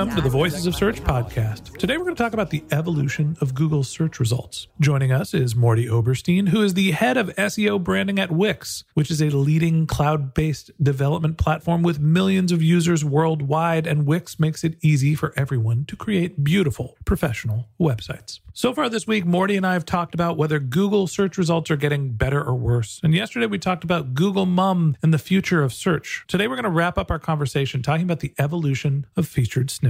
Welcome to the Voices of Search podcast. Today we're going to talk about the evolution of Google search results. Joining us is Mordy Oberstein, who is the head of SEO branding at Wix, which is a leading cloud based development platform with millions of users worldwide. And Wix makes it easy for everyone to create beautiful, professional websites. So far this week, Mordy and I have talked about whether Google search results are getting better or worse. And yesterday we talked about Google Mum and the future of search. Today we're going to wrap up our conversation talking about the evolution of featured snippets.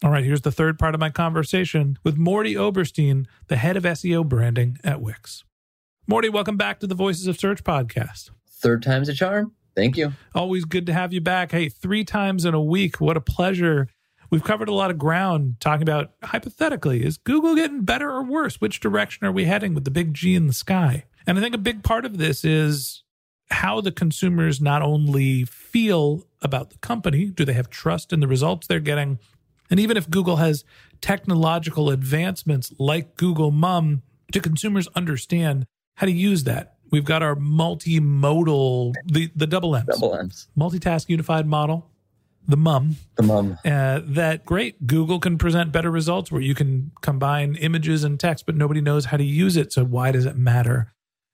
All right, here's the third part of my conversation with Mordy Oberstein, the head of SEO branding at Wix. Mordy, welcome back to the Voices of Search podcast. Third time's a charm. Thank you. Always good to have you back. Hey, three times in a week. What a pleasure. We've covered a lot of ground talking about hypothetically, is Google getting better or worse? Which direction are we heading with the big G in the sky? And I think a big part of this is how the consumers not only feel about the company, do they have trust in the results they're getting? And even if Google has technological advancements like Google Mum, do consumers understand how to use that? We've got our multimodal, the, the double M's, Double M's. multitask unified model, the MUM, The mum. uh, that great. Google can present better results where you can combine images and text, but nobody knows how to use it. So why does it matter?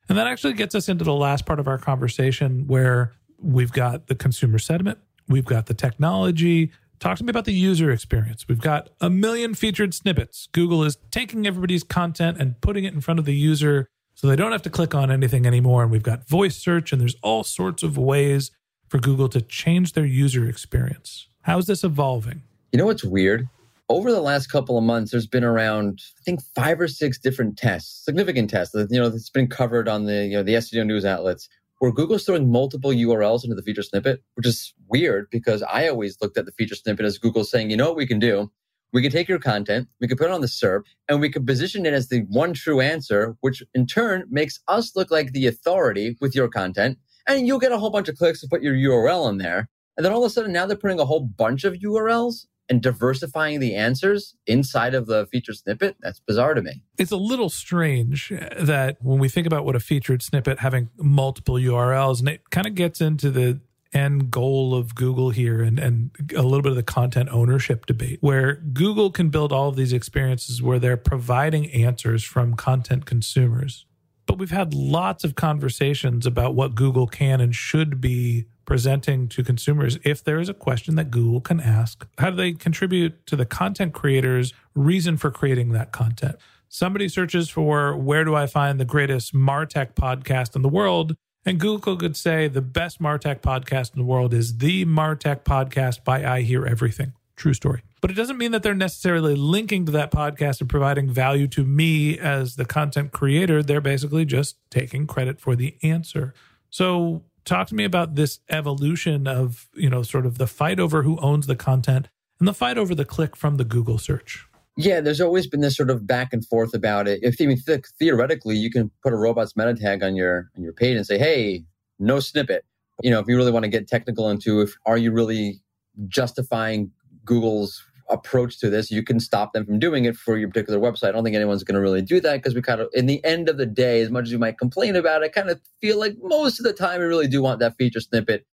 And that actually gets us into the last part of our conversation where we've got the consumer sentiment, we've got the technology. Talk to me about the user experience. We've got a million featured snippets. Google is taking everybody's content and putting it in front of the user so they don't have to click on anything anymore. And we've got voice search, and there's all sorts of ways for Google to change their user experience. How's this evolving? You know what's weird? Over the last couple of months, there's been around, I think, five or six different tests, significant tests you know that's been covered on the you know the SEO news outlets, where Google's throwing multiple URLs into the feature snippet, which is weird because I always looked at the feature snippet as Google saying, you know what we can do? We can take your content, we can put it on the SERP, and we can position it as the one true answer, which in turn makes us look like the authority with your content. And you'll get a whole bunch of clicks to put your URL in there. And then all of a sudden, now they're putting a whole bunch of URLs and diversifying the answers inside of the featured snippet, that's bizarre to me. It's a little strange uh, that when we think about what a featured snippet having multiple URLs, and it kind of gets into the end goal of Google here and, and a little bit of the content ownership debate, where Google can build all of these experiences where they're providing answers from content consumers. But we've had lots of conversations about what Google can and should be presenting to consumers if there is a question that Google can ask. How do they contribute to the content creator's reason for creating that content? Somebody searches for where do I find the greatest Martech podcast in the world? And Google could say the best Martech podcast in the world is the Martech podcast by I Hear Everything. True story. But it doesn't mean that they're necessarily linking to that podcast and providing value to me as the content creator. They're basically just taking credit for the answer. So talk to me about this evolution of, you know, sort of the fight over who owns the content and the fight over the click from the Google search. Yeah, there's always been this sort of back and forth about it. If I mean th- theoretically, you can put a robots meta tag on your on your page and say, "Hey, no snippet." You know, if you really want to get technical into if are you really justifying Google's approach to this, you can stop them from doing it for your particular website. I don't think anyone's going to really do that because we kind of, in the end of the day, as much as you might complain about it, I kind of feel like most of the time we really do want that feature snippet.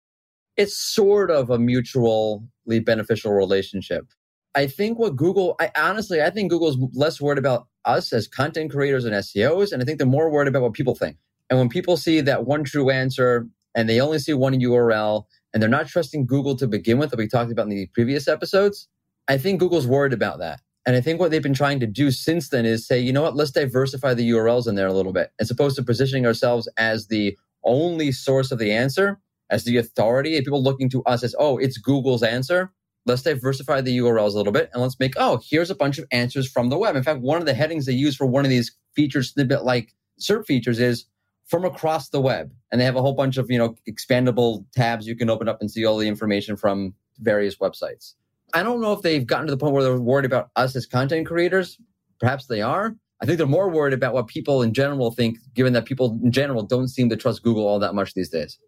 It's sort of a mutually beneficial relationship. I think what Google, I honestly, I think Google's less worried about us as content creators and SEOs, and I think they're more worried about what people think. And when people see that one true answer and they only see one URL and they're not trusting Google to begin with, that we talked about in the previous episodes, I think Google's worried about that. And I think what they've been trying to do since then is say, you know what, let's diversify the URLs in there a little bit, as opposed to positioning ourselves as the only source of the answer, as the authority, and people looking to us as, oh, it's Google's answer let's diversify the URLs a little bit and let's make, oh, here's a bunch of answers from the web. In fact, one of the headings they use for one of these feature snippet like SERP features is from across the web. And they have a whole bunch of, you know, expandable tabs you can open up and see all the information from various websites. I don't know if they've gotten to the point where they're worried about us as content creators. Perhaps they are. I think they're more worried about what people in general think, given that people in general don't seem to trust Google all that much these days.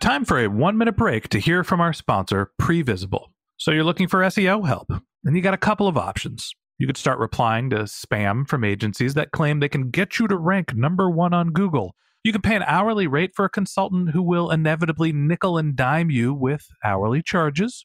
Time for a one minute break to hear from our sponsor, Previsible. So you're looking for SEO help, and you got a couple of options. You could start replying to spam from agencies that claim they can get you to rank number one on Google. You can pay an hourly rate for a consultant who will inevitably nickel and dime you with hourly charges.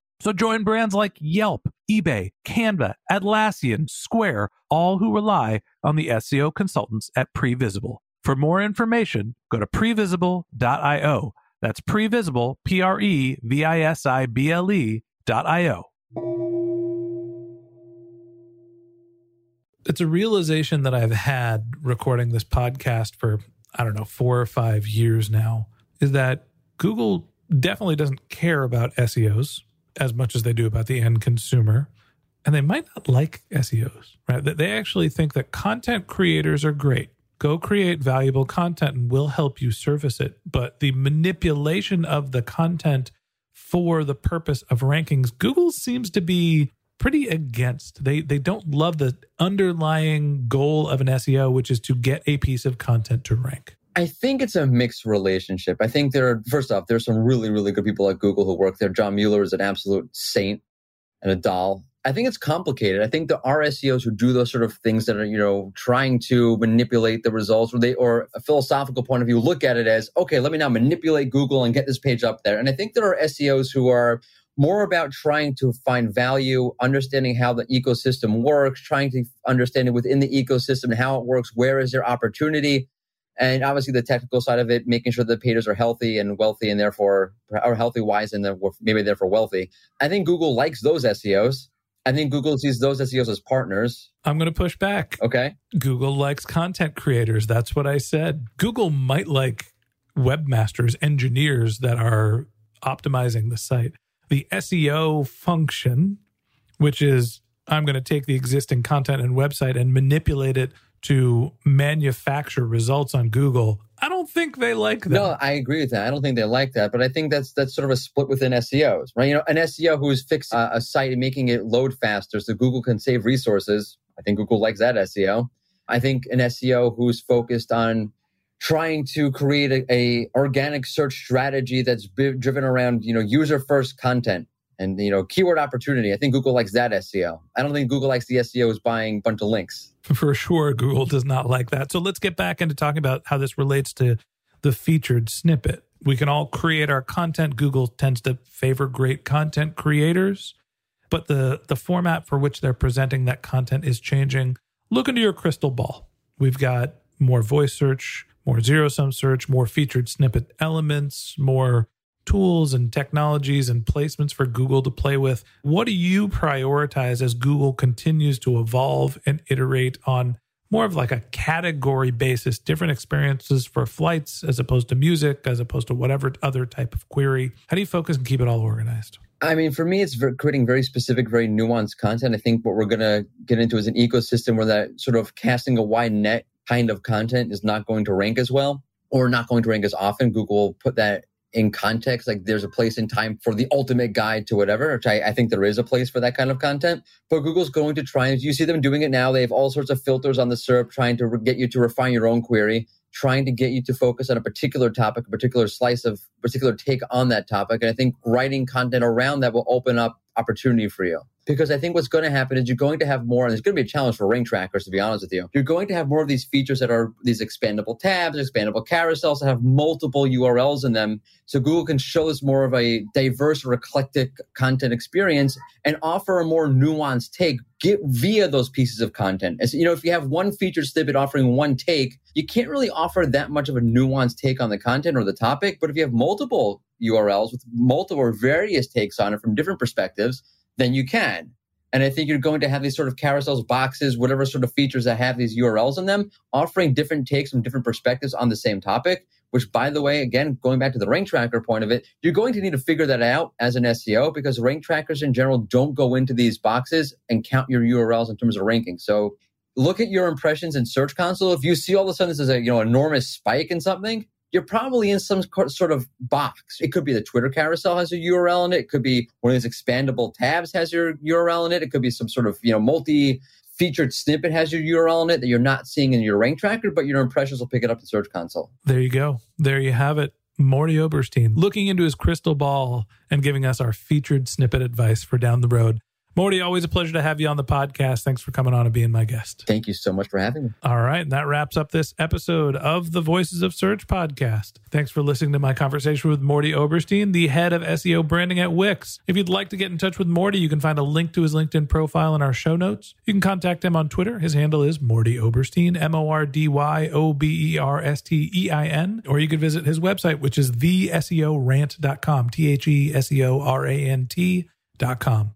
So join brands like Yelp, eBay, Canva, Atlassian, Square, all who rely on the SEO consultants at Previsible. For more information, go to previsible.io that's previsible, P R E V I S I B L E dot I O. It's a realization that I've had recording this podcast for, I don't know, four or five years now is that Google definitely doesn't care about SEOs as much as they do about the end consumer. And they might not like SEOs, right? They actually think that content creators are great go create valuable content and we'll help you service it. But the manipulation of the content for the purpose of rankings, Google seems to be pretty against. They they don't love the underlying goal of an SEO, which is to get a piece of content to rank. I think it's a mixed relationship. I think there are first off, there's some really, really good people at Google who work there. John Mueller is an absolute saint and a doll. I think it's complicated. I think the RSEOs who do those sort of things that are, you know, trying to manipulate the results or they or a philosophical point of view look at it as, okay, let me now manipulate Google and get this page up there. And I think there are SEOs who are more about trying to find value, understanding how the ecosystem works, trying to understand it within the ecosystem, how it works, where is their opportunity. And obviously, the technical side of it, making sure the pages are healthy and wealthy, and therefore are healthy wise, and maybe therefore wealthy. I think Google likes those SEOs. I think Google sees those SEOs as partners. I'm going to push back. Okay. Google likes content creators. That's what I said. Google might like webmasters, engineers that are optimizing the site. The SEO function, which is I'm going to take the existing content and website and manipulate it to manufacture results on Google. I don't think they like that. No, I agree with that. I don't think they like that, but I think that's that's sort of a split within SEOs, right? You know, an SEO who's fixed a, a site and making it load faster so Google can save resources. I think Google likes that SEO. I think an SEO who's focused on trying to create a, a organic search strategy that's b- driven around you know user first content and you know keyword opportunity. I think Google likes that SEO. I don't think Google likes the SEO who's buying a bunch of links. For sure, Google does not like that. So let's get back into talking about how this relates to the featured snippet. We can all create our content. Google tends to favor great content creators, but the the format for which they're presenting that content is changing. Look into your crystal ball. We've got more voice search, more zero sum search, more featured snippet elements, more tools and technologies and placements for Google to play with. What do you prioritize as Google continues to evolve and iterate on more of like a category basis, different experiences for flights as opposed to music, as opposed to whatever other type of query? How do you focus and keep it all organized? I mean, for me, it's creating very specific, very nuanced content. I think what we're going to get into is an ecosystem where that sort of casting a wide net kind of content is not going to rank as well or not going to rank as often. Google put that in context. Like there's a place in time for the ultimate guide to whatever, which I, I, think there is a place for that kind of content. But Google's going to try, and you see them doing it now. They have all sorts of filters on the SERP trying to re- get you to refine your own query, trying to get you to focus on a particular topic, a particular slice of particular take on that topic. And I think writing content around that will open up opportunity for you because I think what's going to happen is you're going to have more, and it's going to be a challenge for rank trackers, to be honest with you. You're going to have more of these features that are these expandable tabs, expandable carousels that have multiple URLs in them. So Google can show us more of a diverse or eclectic content experience and offer a more nuanced take via those pieces of content. As you know, if you have one feature snippet offering one take, you can't really offer that much of a nuanced take on the content or the topic. But if you have multiple URLs with multiple or various takes on it from different perspectives, then you can. And I think you're going to have these sort of carousels, boxes, whatever sort of features that have these URLs in them, offering different takes from different perspectives on the same topic. Which, by the way, again, going back to the rank tracker point of it, you're going to need to figure that out as an SEO because rank trackers in general don't go into these boxes and count your URLs in terms of ranking. So look at your impressions in Search Console. If you see all of a sudden this is a you know enormous spike in something, you're probably in some sort of box. It could be the Twitter carousel has a URL in it. It could be one of these expandable tabs has your URL in it. It could be some sort of, you know, multi featured snippet has your URL in it that you're not seeing in your rank tracker, but your impressions will pick it up in Search Console. There you go. There you have it. Mordy Oberstein looking into his crystal ball and giving us our featured snippet advice for down the road. Mordy, always a pleasure to have you on the podcast. Thanks for coming on and being my guest. Thank you so much for having me. All right. And that wraps up this episode of the Voices of Search podcast. Thanks for listening to my conversation with Mordy Oberstein, the head of SEO branding at Wix. If you'd like to get in touch with Mordy, you can find a link to his LinkedIn profile in our show notes. You can contact him on Twitter. His handle is Mordy Oberstein, M O R D Y O B E R S T E I N. Or you could visit his website, which is theseorant.com, T H E S E O R A N T.com.